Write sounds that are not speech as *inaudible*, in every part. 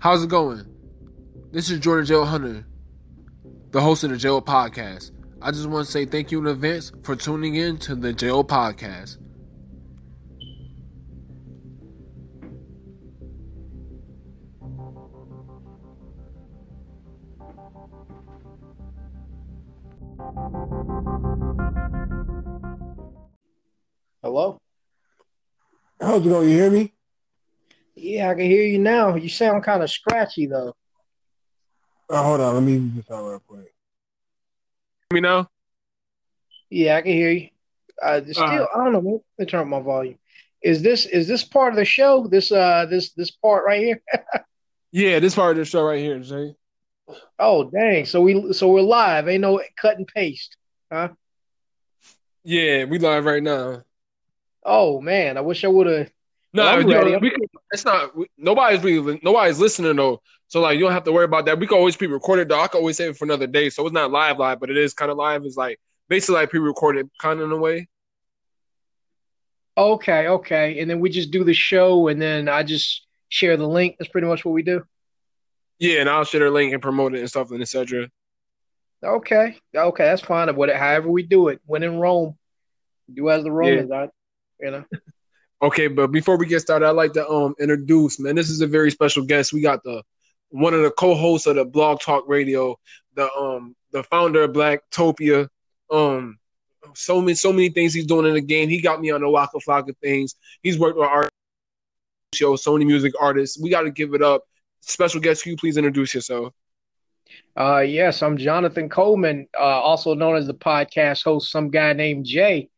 How's it going? This is Jordan Jail Hunter, the host of the Jail Podcast. I just want to say thank you in advance for tuning in to the Jail Podcast. Hello? How's it going? You hear me? Yeah, I can hear you now. You sound kind of scratchy though. Oh, hold on. Let me use this out real quick. Me now? Yeah, I can hear you. Uh, still, Uh. I don't know. Let me turn up my volume. Is this is this part of the show? This uh this this part right here? *laughs* Yeah, this part of the show right here, Jay. Oh dang! So we so we're live. Ain't no cut and paste. Huh? Yeah, we live right now. Oh man, I wish I would have. No, Well, I'm you ready. we can, it's not. Nobody's really, nobody's listening though. So like, you don't have to worry about that. We can always pre-record it though. I can always save it for another day. So it's not live, live, but it is kind of live. It's like basically like pre-recorded, kind of in a way. Okay, okay, and then we just do the show, and then I just share the link. That's pretty much what we do. Yeah, and I'll share the link and promote it and stuff and etc. Okay, okay, that's fine. What, however we do it, when in Rome, do as the Romans. I, you know. Okay, but before we get started, I'd like to um introduce, man. This is a very special guest. We got the one of the co-hosts of the Blog Talk Radio, the um the founder of Blacktopia. Um, so many so many things he's doing in the game. He got me on the Waka Flocka things. He's worked with art show, Sony music artists. We got to give it up. Special guest, can you please introduce yourself? Uh, yes, I'm Jonathan Coleman, uh, also known as the podcast host, some guy named Jay.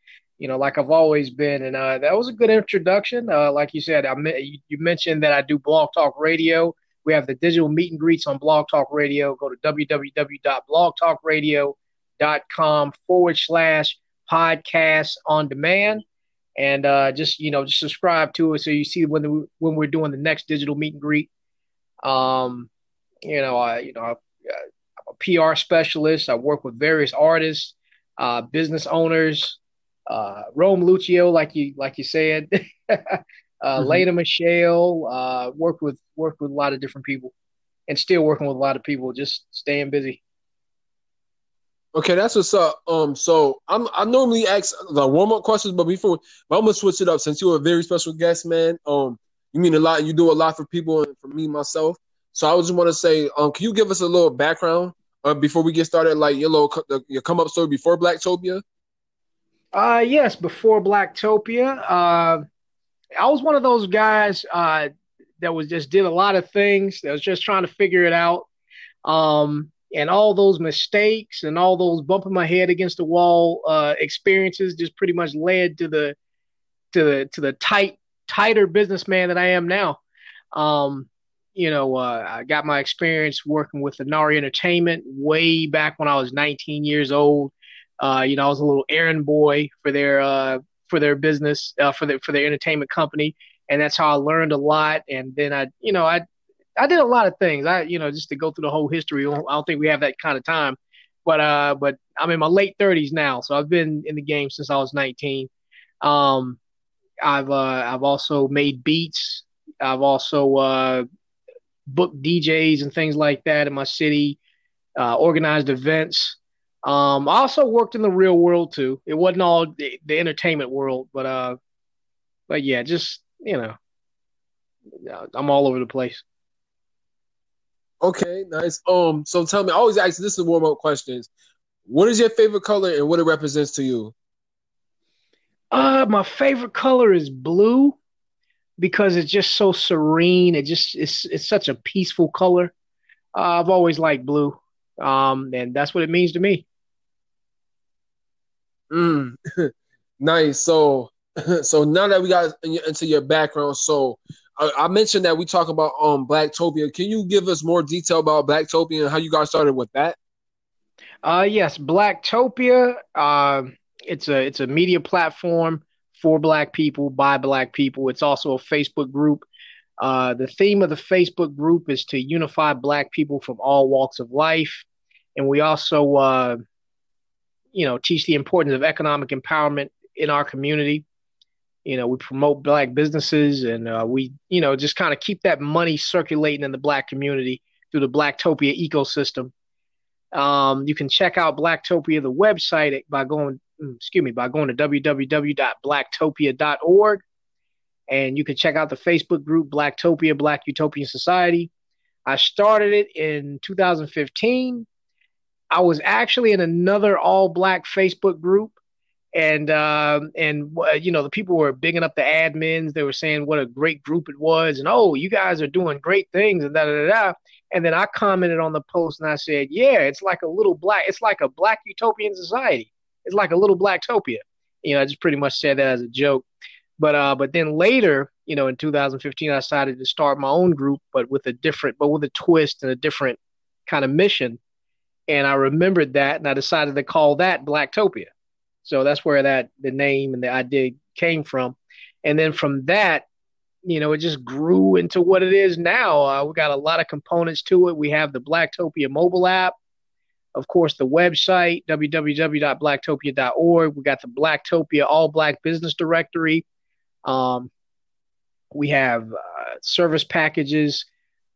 You know, like I've always been, and uh, that was a good introduction. Uh, like you said, I you mentioned that I do Blog Talk Radio. We have the digital meet and greets on Blog Talk Radio. Go to www.blogtalkradio.com forward slash podcast on demand, and uh, just you know, just subscribe to it so you see when the, when we're doing the next digital meet and greet. Um, you know, I you know. I, I'm a PR specialist. I work with various artists, uh, business owners, uh, Rome Lucio, like you like you said, *laughs* uh, Mhm. Lena Michelle. Uh, worked with worked with a lot of different people, and still working with a lot of people. Just staying busy. Okay, that's what's up. Um, so I'm I normally ask the warm up questions, but before but I'm gonna switch it up since you're a very special guest, man. Um, you mean a lot. You do a lot for people and for me myself. So I just want to say, um, can you give us a little background uh, before we get started, like your little co- the, your come up story before Blacktopia? Uh, yes, before Blacktopia, uh, I was one of those guys uh, that was just did a lot of things. That was just trying to figure it out. Um, and all those mistakes and all those bumping my head against the wall uh, experiences just pretty much led to the to the to the tight tighter businessman that I am now. Um, you know, uh, I got my experience working with Inari Entertainment way back when I was 19 years old. Uh, you know, I was a little errand boy for their uh, for their business uh, for their for their entertainment company, and that's how I learned a lot. And then I, you know, I I did a lot of things. I, you know, just to go through the whole history. I don't I don't think we have that kind of time, but uh, but I'm in my late 30s now, so I've been in the game since I was 19. Um, I've uh, I've also made beats. I've also uh, booked DJs and things like that in my city. Uh, organized events. Um, I also worked in the real world too. It wasn't all the, the entertainment world, but uh, but yeah, just you know, I'm all over the place. Okay, nice. Um, so tell me, I always ask this is warm up questions. What is your favorite color and what it represents to you? Uh, my favorite color is blue because it's just so serene. It just it's it's such a peaceful color. Uh, I've always liked blue, um, and that's what it means to me. Mm, *laughs* nice. So, *laughs* so now that we got in- into your background, so I, I mentioned that we talk about um Blacktopia. Can you give us more detail about Blacktopia and how you got started with that? Uh, yes, Blacktopia. Uh, it's a it's a media platform for Black people by Black people. It's also a Facebook group. Uh, the theme of the Facebook group is to unify Black people from all walks of life, and we also, uh, you know, teach the importance of economic empowerment in our community. You know, we promote black businesses and uh, we, you know, just kind of keep that money circulating in the black community through the Blacktopia ecosystem. Um, you can check out Blacktopia, the website, by going, mm, excuse me, by going to www.blacktopia.org. And you can check out the Facebook group Blacktopia, Black Utopian Society. I started it in 2015. I was actually in another all black Facebook group and um, and uh, you know the people were bigging up the admins. They were saying what a great group it was, and oh, you guys are doing great things, and da da. da. And then I commented on the post and I said, yeah, it's like a little black, it's like a black utopian society. It's like a little blacktopia. You know, I just pretty much said that as a joke. But uh, but then later, you know, in 2015, I decided to start my own group, but with a different, but with a twist and a different kind of mission. And I remembered that, and I decided to call that Blacktopia. So that's where that the name and the idea came from. And then from that, you know, it just grew into what it is now. Uh, we got a lot of components to it. We have the Blacktopia mobile app, of course, the website www.blacktopia.org. We got the Blacktopia All Black Business Directory. Um, we have uh, service packages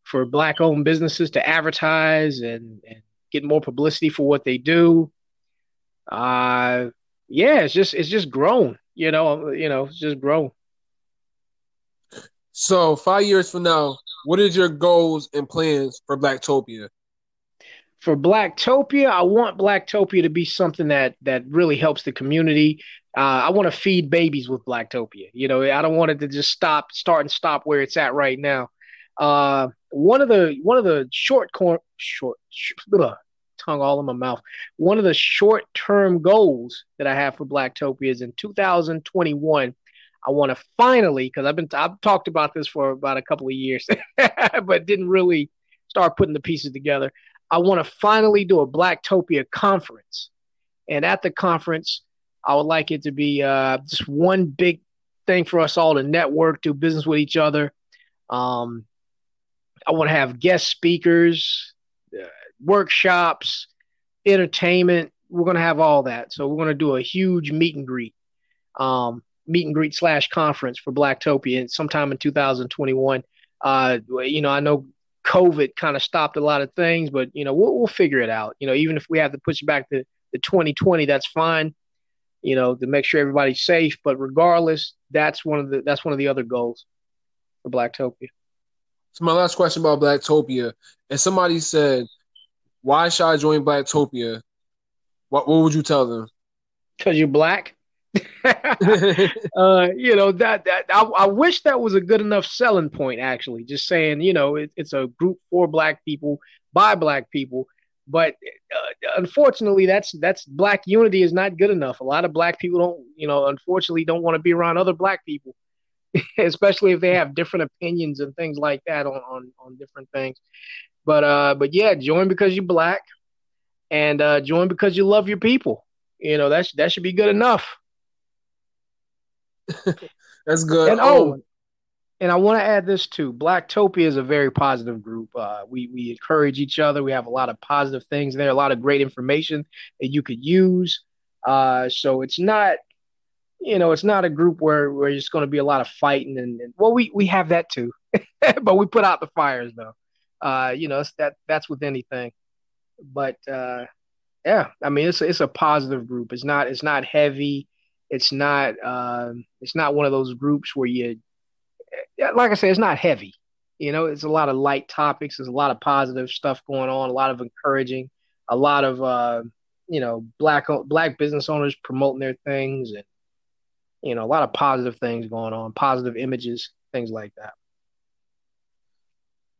for black-owned businesses to advertise and, and, get more publicity for what they do. Uh, yeah, it's just it's just grown. You know, you know, it's just grown. So five years from now, what is your goals and plans for Blacktopia? For Blacktopia, I want Blacktopia to be something that that really helps the community. Uh, I want to feed babies with Blacktopia. You know, I don't want it to just stop, start and stop where it's at right now. Uh, one of the one of the short corn short, ugh, tongue all in my mouth. One of the short term goals that I have for Blacktopia is in 2021. I want to finally, because I've been I've talked about this for about a couple of years, *laughs* but didn't really start putting the pieces together. I want to finally do a Blacktopia conference, and at the conference, I would like it to be uh, just one big thing for us all to network, do business with each other. Um, I want to have guest speakers, workshops, entertainment. We're going to have all that. So we're going to do a huge meet and greet, um, meet and greet slash conference for Blacktopia sometime in 2021. Uh, you know, I know COVID kind of stopped a lot of things, but you know, we'll, we'll figure it out. You know, even if we have to push it back to the 2020, that's fine. You know, to make sure everybody's safe. But regardless, that's one of the that's one of the other goals for Blacktopia. So my last question about Blacktopia, and somebody said why should I join Blacktopia? What what would you tell them? Because you're black. *laughs* uh, you know that that I, I, wish that was a good enough selling point. Actually, just saying, you know, it, it's a group for black people by black people. But uh, unfortunately, that's that's black unity is not good enough. A lot of black people don't, you know, unfortunately, don't want to be around other black people, *laughs* especially if they have different opinions and things like that on on, on different things. But uh, but yeah, join because you're black, and uh, join because you love your people. You know that that should be good enough. *laughs* That's good. And oh, oh and I want to add this too. Blacktopia is a very positive group. Uh, we we encourage each other. We have a lot of positive things there. A lot of great information that you could use. Uh, so it's not, you know, it's not a group where where it's going to be a lot of fighting and, and well, we we have that too, *laughs* but we put out the fires though. Uh, you know, that that's with anything. But uh, yeah, I mean, it's it's a positive group. It's not it's not heavy. It's not uh, it's not one of those groups where you, like I said, it's not heavy. You know, it's a lot of light topics. There's a lot of positive stuff going on. A lot of encouraging. A lot of uh, you know black black business owners promoting their things and you know a lot of positive things going on positive images things like that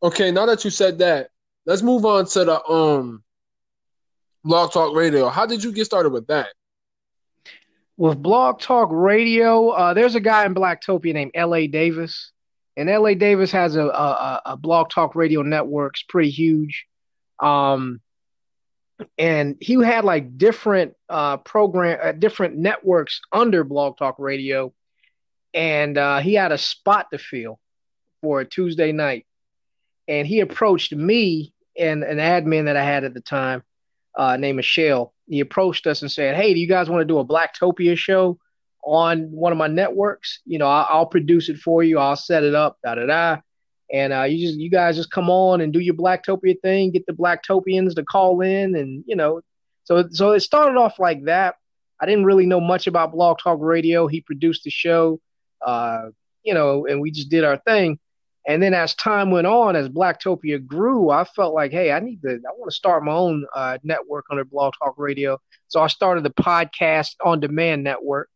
Okay, now that you said that, let's move on to the um Blog Talk Radio. How did you get started with that? With Blog Talk Radio, uh, there's a guy in Blacktopia named L.A. Davis, and L.A. Davis has a, a, a Blog Talk Radio network. It's pretty huge. Um, and he had like different uh, program, uh, different networks under Blog Talk Radio, and uh, he had a spot to fill for a Tuesday night and he approached me and an admin that I had at the time, uh, named Michelle. He approached us and said, "Hey, do you guys want to do a Blacktopia show on one of my networks, you know, I'll, I'll produce it for you. I'll set it up, da da da. And uh, you just you guys just come on and do your Blacktopia thing, get the Blacktopians to call in, and you know, so so it started off like that. I didn't really know much about Blog Talk Radio. He produced the show, uh, you know, and we just did our thing. And then as time went on, as Blacktopia grew, I felt like, hey, I need to, I want to start my own uh, network under Blog Talk Radio. So I started the podcast on demand network,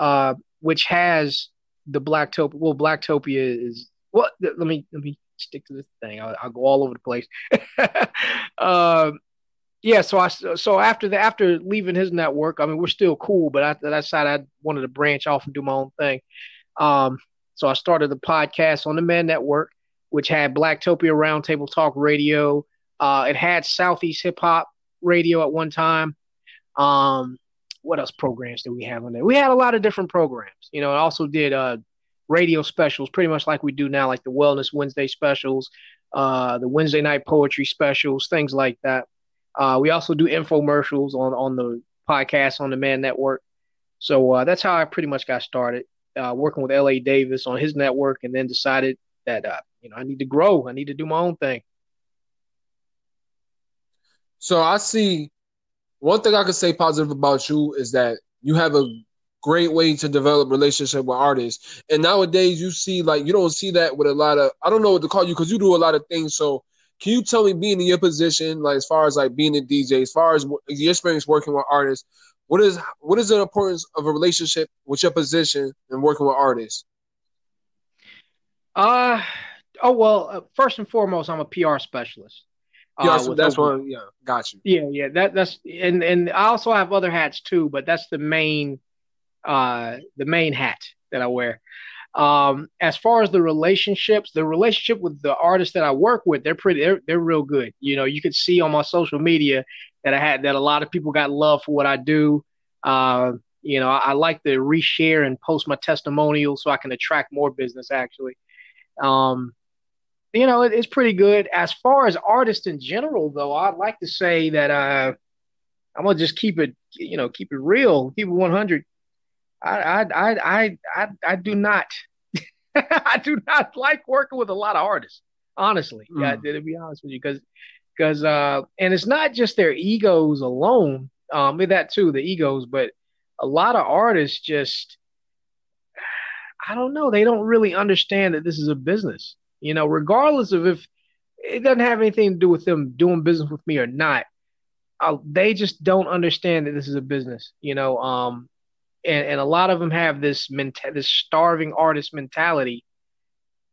uh, which has the Blacktopia. Well, Blacktopia is what? Let me let me stick to this thing. I'll, I'll go all over the place. uh, *laughs* yeah. So I so after the after leaving his network, I mean, we're still cool, but after that side, I wanted to branch off and do my own thing. Um, so I started the podcast on Demand Network, which had Blacktopia Roundtable Talk Radio. Uh, it had Southeast Hip Hop Radio at one time. Um, what else programs did we have on there? We had a lot of different programs. You know, I also did uh, radio specials, pretty much like we do now, like the Wellness Wednesday specials, uh, the Wednesday night poetry specials, things like that. Uh, we also do infomercials on on the podcast on Demand Network. So uh, that's how I pretty much got started uh, working with LA Davis on his network, and then decided that uh, you know I need to grow. I need to do my own thing. So I see one thing I could say positive about you is that you have a great way to develop relationship with artists. And nowadays you see like you don't see that with a lot of I don't know what to call you because you do a lot of things. So can you tell me being in your position, like as far as like being a DJ, as far as your experience working with artists, what is what is the importance of a relationship with your position and working with artists? Uh oh well, uh, first and foremost, I'm a PR specialist. Yeah, uh, that's one. Yeah, got you. Yeah, yeah. That that's and and I also have other hats too, but that's the main, uh, the main hat that I wear. Um, as far as the relationships, the relationship with the artists that I work with, they're pretty, they're, they're real good. You know, you could see on my social media that I had that a lot of people got love for what I do. Uh, you know, I, I, like to reshare and post my testimonials so I can attract more business. Actually, um, you know, it, it's pretty good. As far as artists in general, though, I'd like to say that uh, I'm gonna just keep it, you know, keep it real, keep it 100. I, I, I, I, I, I do not, *laughs* I do not like working with a lot of artists. Honestly, mm. yeah, to be honest with you, because because uh, and it's not just their egos alone. Um, that too, the egos, but a lot of artists just, I don't know, they don't really understand that this is a business. You know, regardless of if it doesn't have anything to do with them doing business with me or not, uh, they just don't understand that this is a business. You know, um, and and a lot of them have this menta- this starving artist mentality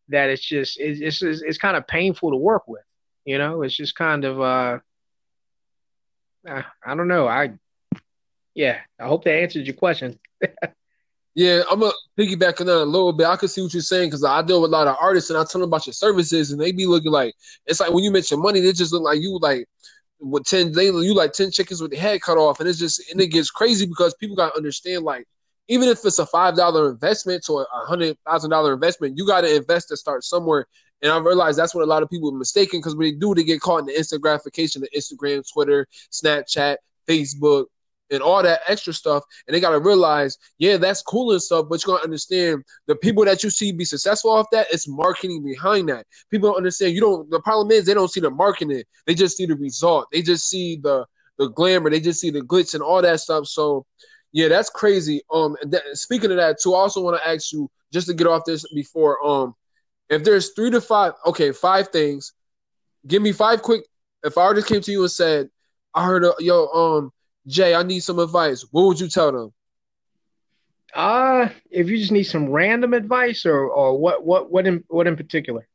that it's just it's it's, it's kind of painful to work with. You know, it's just kind of uh, I don't know. I yeah, I hope that answers your question. *laughs* yeah, I'm gonna piggyback on that a little bit. I can see what you're saying because I deal with a lot of artists and I tell them about your services and they be looking like it's like when you mention money, they just look like you like with ten they you like ten chickens with the head cut off, and it's just and it gets crazy because people gotta understand like even if it's a five dollar investment or a hundred thousand dollar investment, you gotta invest to start somewhere. And I realized that's what a lot of people are mistaken because when they do, they get caught in the instant gratification of Instagram, Twitter, Snapchat, Facebook, and all that extra stuff. And they got to realize, yeah, that's cool and stuff, but you're going to understand the people that you see be successful off that, it's marketing behind that. People don't understand. You don't, the problem is they don't see the marketing, they just see the result. They just see the, the glamour, they just see the glitz and all that stuff. So, yeah, that's crazy. Um, speaking of that too, I also want to ask you just to get off this before um if there's three to five, okay, five things. Give me five quick. If I just came to you and said, "I heard, a, yo, um, Jay, I need some advice," what would you tell them? Uh, if you just need some random advice, or or what, what, what in what in particular?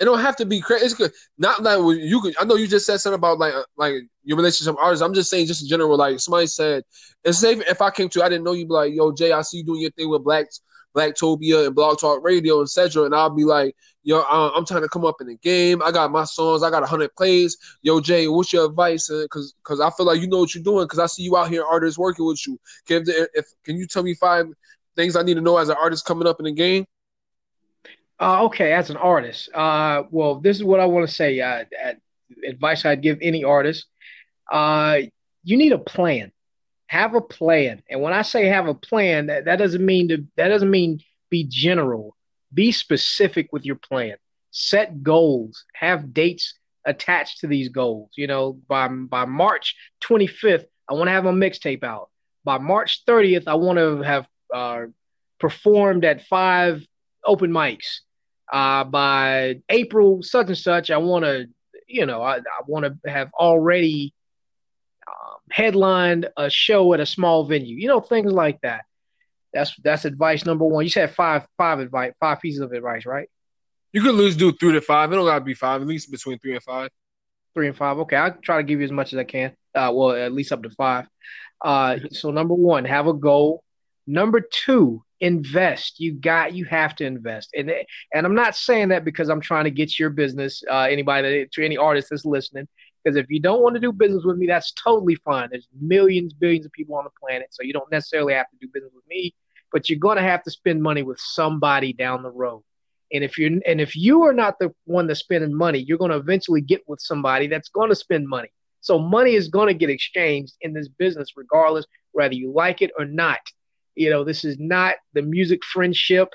It don't have to be crazy. It's good. Not like you could. I know you just said something about like uh, like your relationship artists. I'm just saying, just in general. Like somebody said, it's safe if I came to, I didn't know you. Be like, yo, Jay, I see you doing your thing with blacks Blacktopia and Blog Talk Radio, and etc. And I'll be like, yo, uh, I'm trying to come up in the game. I got my songs. I got hundred plays. Yo, Jay, what's your advice? Because because I feel like you know what you're doing. Because I see you out here, artists working with you. Can if can you tell me five things I need to know as an artist coming up in the game? Uh, okay, as an artist, uh, well, this is what I want to say. Uh, advice I'd give any artist: uh, you need a plan. Have a plan. And when I say have a plan, that, that doesn't mean to that doesn't mean be general. Be specific with your plan. Set goals. Have dates attached to these goals. You know, by by March 25th, I want to have a mixtape out. By March 30th, I want to have uh, performed at five open mics. Uh, by April such and such, I want to, you know, I, I want to have already headlined a show at a small venue. You know, things like that. That's that's advice number one. You said five five advice five pieces of advice, right? You could lose do three to five. It don't gotta be five. At least between three and five. Three and five. Okay, I'll try to give you as much as I can. Uh, well, at least up to five. Uh, so number one, have a goal. Number two, invest. You got, you have to invest. And and I'm not saying that because I'm trying to get your business. Uh, anybody to any artist that's listening, because if you don't want to do business with me, that's totally fine. There's millions, billions of people on the planet, so you don't necessarily have to do business with me. But you're going to have to spend money with somebody down the road. And if you're and if you are not the one that's spending money, you're going to eventually get with somebody that's going to spend money. So money is going to get exchanged in this business, regardless whether you like it or not. You know, this is not the music friendship.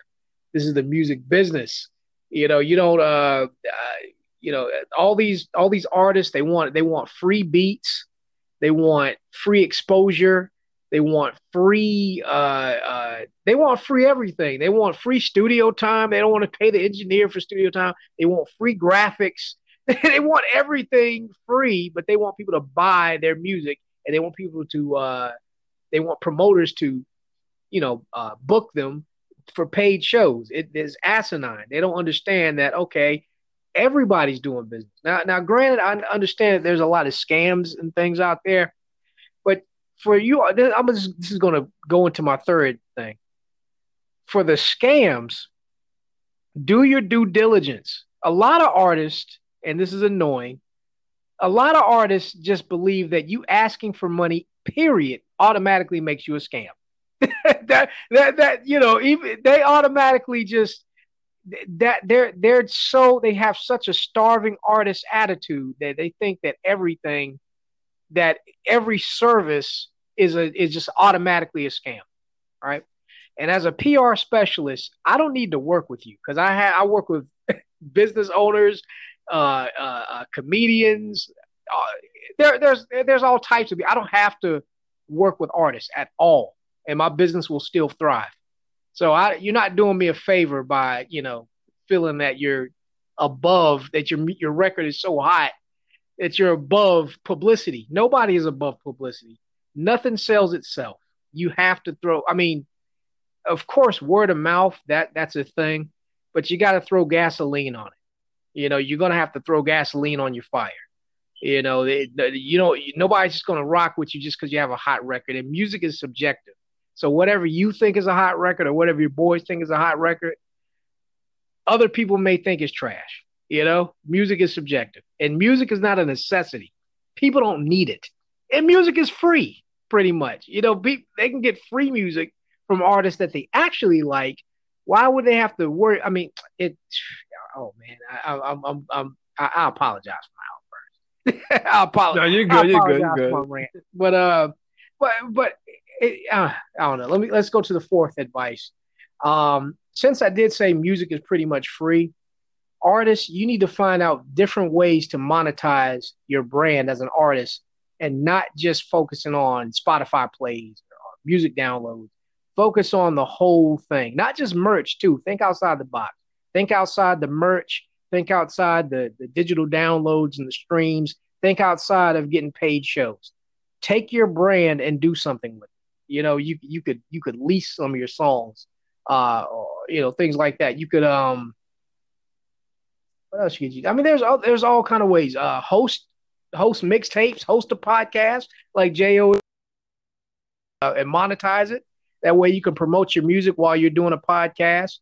This is the music business. You know, you don't. Uh, uh, you know, all these all these artists they want they want free beats, they want free exposure, they want free. Uh, uh, they want free everything. They want free studio time. They don't want to pay the engineer for studio time. They want free graphics. *laughs* they want everything free, but they want people to buy their music, and they want people to. Uh, they want promoters to, you know, uh, book them for paid shows. It is asinine. They don't understand that. Okay, everybody's doing business now. Now, granted, I understand that there's a lot of scams and things out there but for you, I'm just, this is going to go into my third thing. For the scams, do your due diligence. A lot of artists, and this is annoying, a lot of artists just believe that you asking for money, period, automatically makes you a scam. *laughs* that that that you know, even they automatically just that they're they're so they have such a starving artist attitude that they think that everything that every service is a is just automatically a scam, right? And as a PR specialist, I don't need to work with you because I I work with *laughs* business owners, uh, uh, uh, comedians. Uh, there, there's there's all types of. I don't have to work with artists at all, and my business will still thrive. So I, you're not doing me a favor by you know feeling that you're above that your your record is so hot that you're above publicity. Nobody is above publicity. Nothing sells itself. You have to throw. I mean, of course, word of mouth that that's a thing, but you got to throw gasoline on it. You know, you're gonna have to throw gasoline on your fire. You know, it, you know, nobody's just gonna rock with you just because you have a hot record. And music is subjective. So whatever you think is a hot record, or whatever your boys think is a hot record, other people may think is trash. You know, music is subjective, and music is not a necessity. People don't need it, and music is free, pretty much. You know, be, they can get free music from artists that they actually like. Why would they have to worry? I mean, it. Oh man, I, I, I'm, I'm, I'm, I, I apologize for my outburst. *laughs* I apologize. No, you're good. You're good. You're good. But uh, but but it, uh, I don't know. Let me let's go to the fourth advice. Um, since I did say music is pretty much free, artists, you need to find out different ways to monetize your brand as an artist and not just focusing on Spotify plays or music downloads. Focus on the whole thing, not just merch, too. Think outside the box. Think outside the merch. Think outside the, the digital downloads and the streams. Think outside of getting paid shows. Take your brand and do something with it. You know, you you could you could lease some of your songs, uh, you know things like that. You could um, what else could you? I mean, there's all there's all kind of ways. Uh, host host mixtapes, host a podcast like Jo, uh, and monetize it. That way, you can promote your music while you're doing a podcast.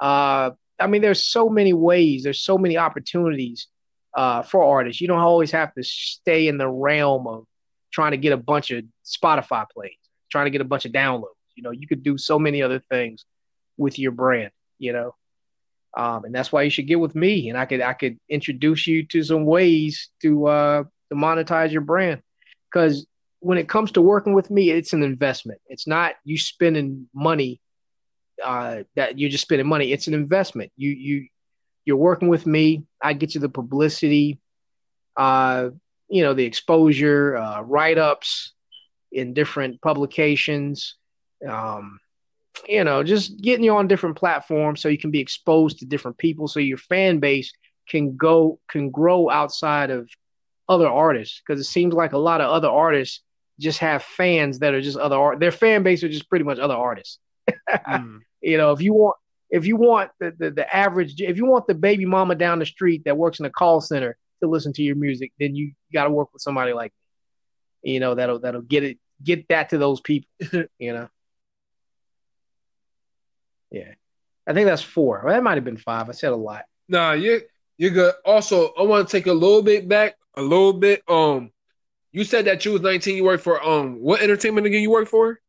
Uh, I mean, there's so many ways. There's so many opportunities uh, for artists. You don't always have to stay in the realm of trying to get a bunch of Spotify plays, trying to get a bunch of downloads. You know, you could do so many other things with your brand. You know, um, and that's why you should get with me, and I could I could introduce you to some ways to uh, to monetize your brand. Because when it comes to working with me, it's an investment. It's not you spending money uh, that you're just spending money. It's an investment. You you you're working with me. I get you the publicity, uh, you know, the exposure, uh, write ups in different publications. Um, you know, just getting you on different platforms so you can be exposed to different people, so your fan base can go can grow outside of other artists. Because it seems like a lot of other artists just have fans that are just other art. Their fan base are just pretty much other artists. *laughs* mm. You know, if you want if you want the, the, the average if you want the baby mama down the street that works in a call center to listen to your music, then you, you got to work with somebody like me. You know, that'll that'll get it get that to those people. *laughs* you know. Yeah, I think that's four. Well, that might have been five. I said a lot. Nah, you you're good. Also, I want to take a little bit back, a little bit. Um, you said that you was 19. You worked for um what entertainment again? You work for?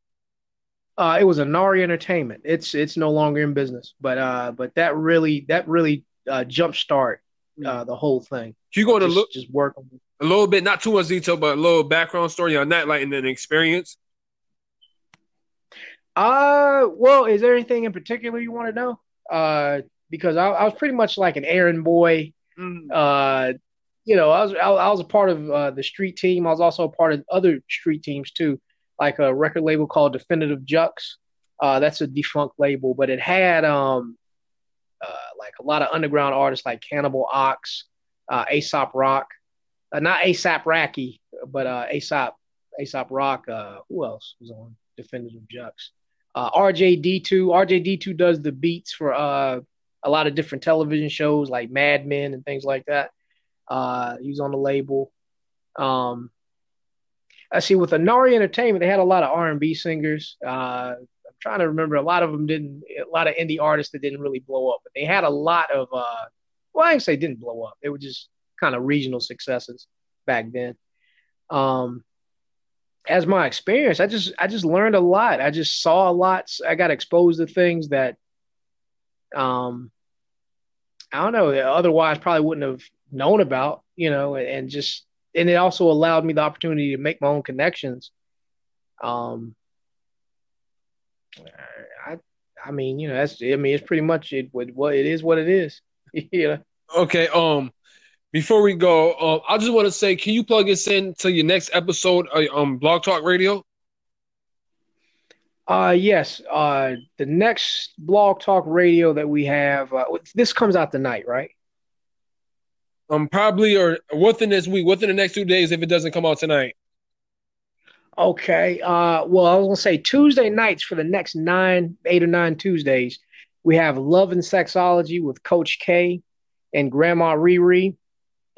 Uh, it was Anari Entertainment. It's it's no longer in business, but uh, but that really that really uh, jumpstart uh, the whole thing. You going to look just work a little bit, not too much detail, but a little background story on that, like and then experience. Uh, well, is there anything in particular you want to know? Uh, because I, I was pretty much like an errand boy. Mm. Uh, you know, I was I, I was a part of uh, the street team. I was also a part of other street teams too, like a record label called Definitive Jux. Uh, that's a defunct label, but it had um, uh, like a lot of underground artists like Cannibal Ox, uh, Aesop Rock, uh, not ASAP Rocky, but uh, Aesop Aesop Rock. Uh, who else was on Definitive Jux? Uh, RJD2. RJD2 does the beats for uh, a lot of different television shows like Mad Men and things like that. Uh, he's on the label. Um, I see with Anari Entertainment, they had a lot of R and B singers. Uh, I'm trying to remember. A lot of them didn't. A lot of indie artists that didn't really blow up, but they had a lot of. Uh, well, I didn't say didn't blow up. They were just kind of regional successes back then. Um, as my experience, I just I just learned a lot. I just saw a lot. I got exposed to things that, um, I don't know. Otherwise, probably wouldn't have known about. You know, and just and it also allowed me the opportunity to make my own connections. Um, I I mean, you know, that's I mean, it's pretty much it. What it is, what it is. *laughs* yeah. Okay. Um, before we go, uh, I just want to say, can you plug us in to your next episode of um Blog Talk Radio? Uh yes. Uh, the next Blog Talk Radio that we have, uh, this comes out tonight, right? Um, probably or within this week, within the next two days, if it doesn't come out tonight. Okay. Uh, well, I was gonna say Tuesday nights for the next nine, eight or nine Tuesdays, we have Love and Sexology with Coach K and Grandma Riri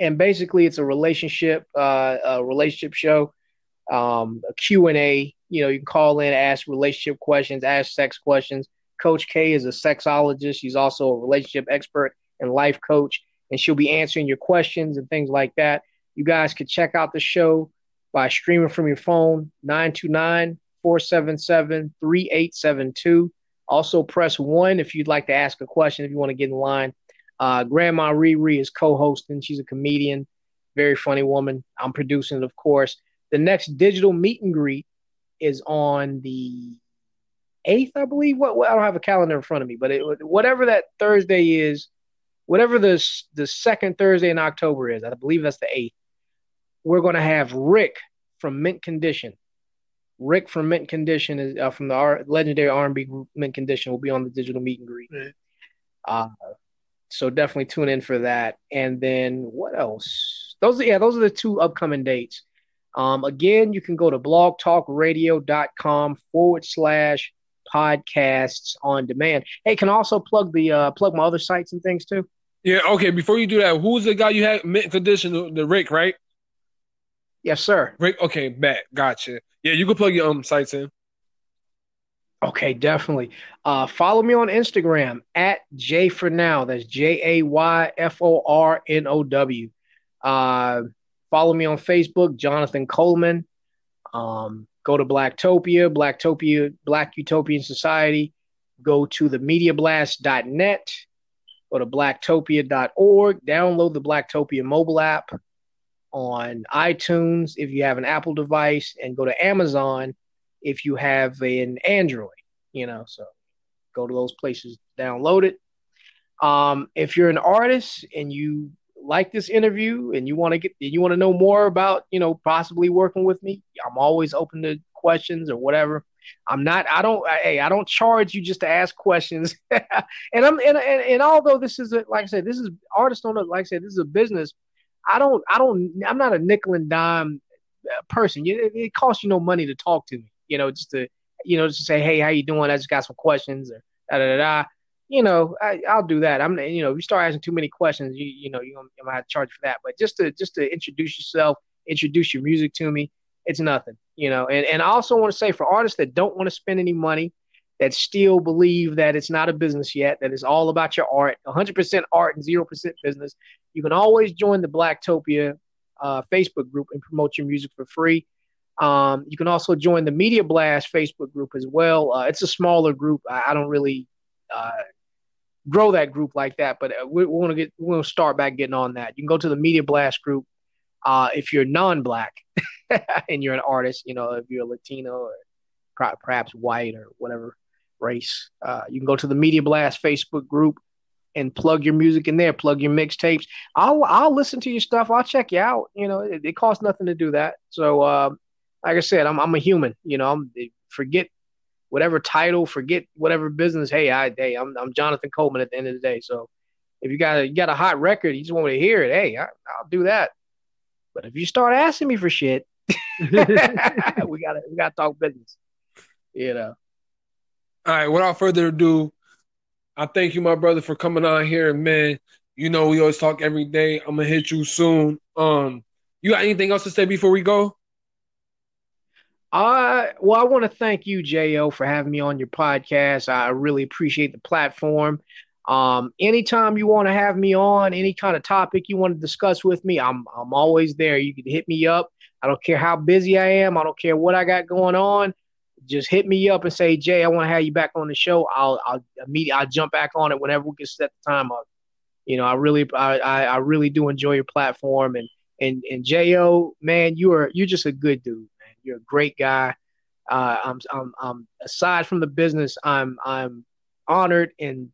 and basically it's a relationship uh, a relationship show, um, a Q and A. You know, you can call in, ask relationship questions, ask sex questions. Coach K is a sexologist. She's also a relationship expert and life coach, and she'll be answering your questions and things like that. You guys can check out the show by streaming from your phone 929 477 3872. Also, press one if you'd like to ask a question, if you want to get in line. Uh, Grandma Riri is co-hosting. She's a comedian, very funny woman. I'm producing it, of course. The next digital meet and greet is on the eighth, I believe. What, what, I don't have a calendar in front of me, but it, whatever that Thursday is, whatever the the second Thursday in October is, I believe that's the eighth. We're going to have Rick from Mint Condition. Rick from Mint Condition is uh, from the R- legendary R&B group Mint Condition will be on the digital meet and greet. Right. Uh, so definitely tune in for that. And then what else? Those are, yeah, those are the two upcoming dates. Um, again, you can go to blogtalkradio.com forward slash podcasts on demand. Hey, can I also plug the uh, plug my other sites and things too? Yeah, okay. Before you do that, who's the guy you had mint condition? The, the Rick, right? Yes, sir. Rick. Okay, bet. Gotcha. Yeah, you can plug your um sites in. Okay, definitely. Uh, follow me on Instagram at J for now. That's J A Y F O R N O W. Uh, follow me on Facebook, Jonathan Coleman. Um, go to Blacktopia, Blacktopia, Black Utopian Society. Go to the MediaBlast.net. Go to blacktopia.org. Download the Blacktopia mobile app. on iTunes if you have an Apple device, and go to Amazon if you have an Android. You know, so go to those places, download it. Um, if you're an artist and you like this interview and you want to get you want to know more about you know possibly working with me, I'm always open to questions or whatever. I'm not. I don't. Hey, I don't charge you just to ask questions. *laughs* and I'm and, and, and although this is a, like I said, this is artists don't like I said this is a business. I don't. I don't. I'm not a nickel and dime uh, person. It, it costs you no money to talk to me. You know, just to you know, just to say, hey, how you doing? I just got some questions or da da da. You know, I, will do that. I'm, you know, if you start asking too many questions, you, you know, you're gonna, you have to charge for that. But just to, just to introduce yourself, introduce your music to me, it's nothing, you know. And and I also want to say for artists that don't want to spend any money, that still believe that it's not a business yet, that it's all about your art, 100% art and 0% business, you can always join the Blacktopia uh, Facebook group and promote your music for free. Um, you can also join the Media Blast Facebook group as well. Uh, it's a smaller group. I, I don't really uh, grow that group like that, but uh, we're, we're gonna get we're gonna start back getting on that. You can go to the Media Blast group uh, if you're non-black *laughs* and you're an artist, you know, if you're a Latino or perhaps white or whatever race, uh, you can go to the Media Blast Facebook group and plug your music in there, plug your mixtapes. I'll I'll listen to your stuff. I'll check you out. You know, it, it costs nothing to do that. So, uh, like I said, I'm I'm a human. You know, I'm forget whatever title, forget whatever business. Hey, I hey, I'm I'm Jonathan Coleman at the end of the day. So, if you got a you got a hot record, you just want me to hear it. Hey, I, I'll do that. But if you start asking me for shit, *laughs* we gotta we gotta talk business. You know. All right. Without further ado, I thank you, my brother, for coming on here. Man, you know we always talk every day. I'm gonna hit you soon. Um, you got anything else to say before we go? Uh, well, I want to thank you, Jo, for having me on your podcast. I really appreciate the platform. Um, anytime you want to have me on, any kind of topic you want to discuss with me, I'm I'm always there. You can hit me up. I don't care how busy I am. I don't care what I got going on. Just hit me up and say, Jay, I want to have you back on the show. I'll I'll immediately I'll jump back on it whenever we can set the time up. You know, I really I, I, I really do enjoy your platform and and and Jo, man, you are you're just a good dude. You're a great guy. Uh, I'm, I'm, I'm aside from the business, I'm, I'm honored and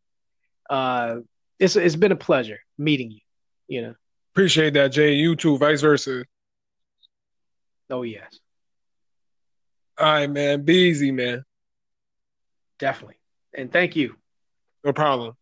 uh, it's it's been a pleasure meeting you. You know. Appreciate that, Jay. You too, vice versa. Oh yes. All right, man. Be easy, man. Definitely. And thank you. No problem.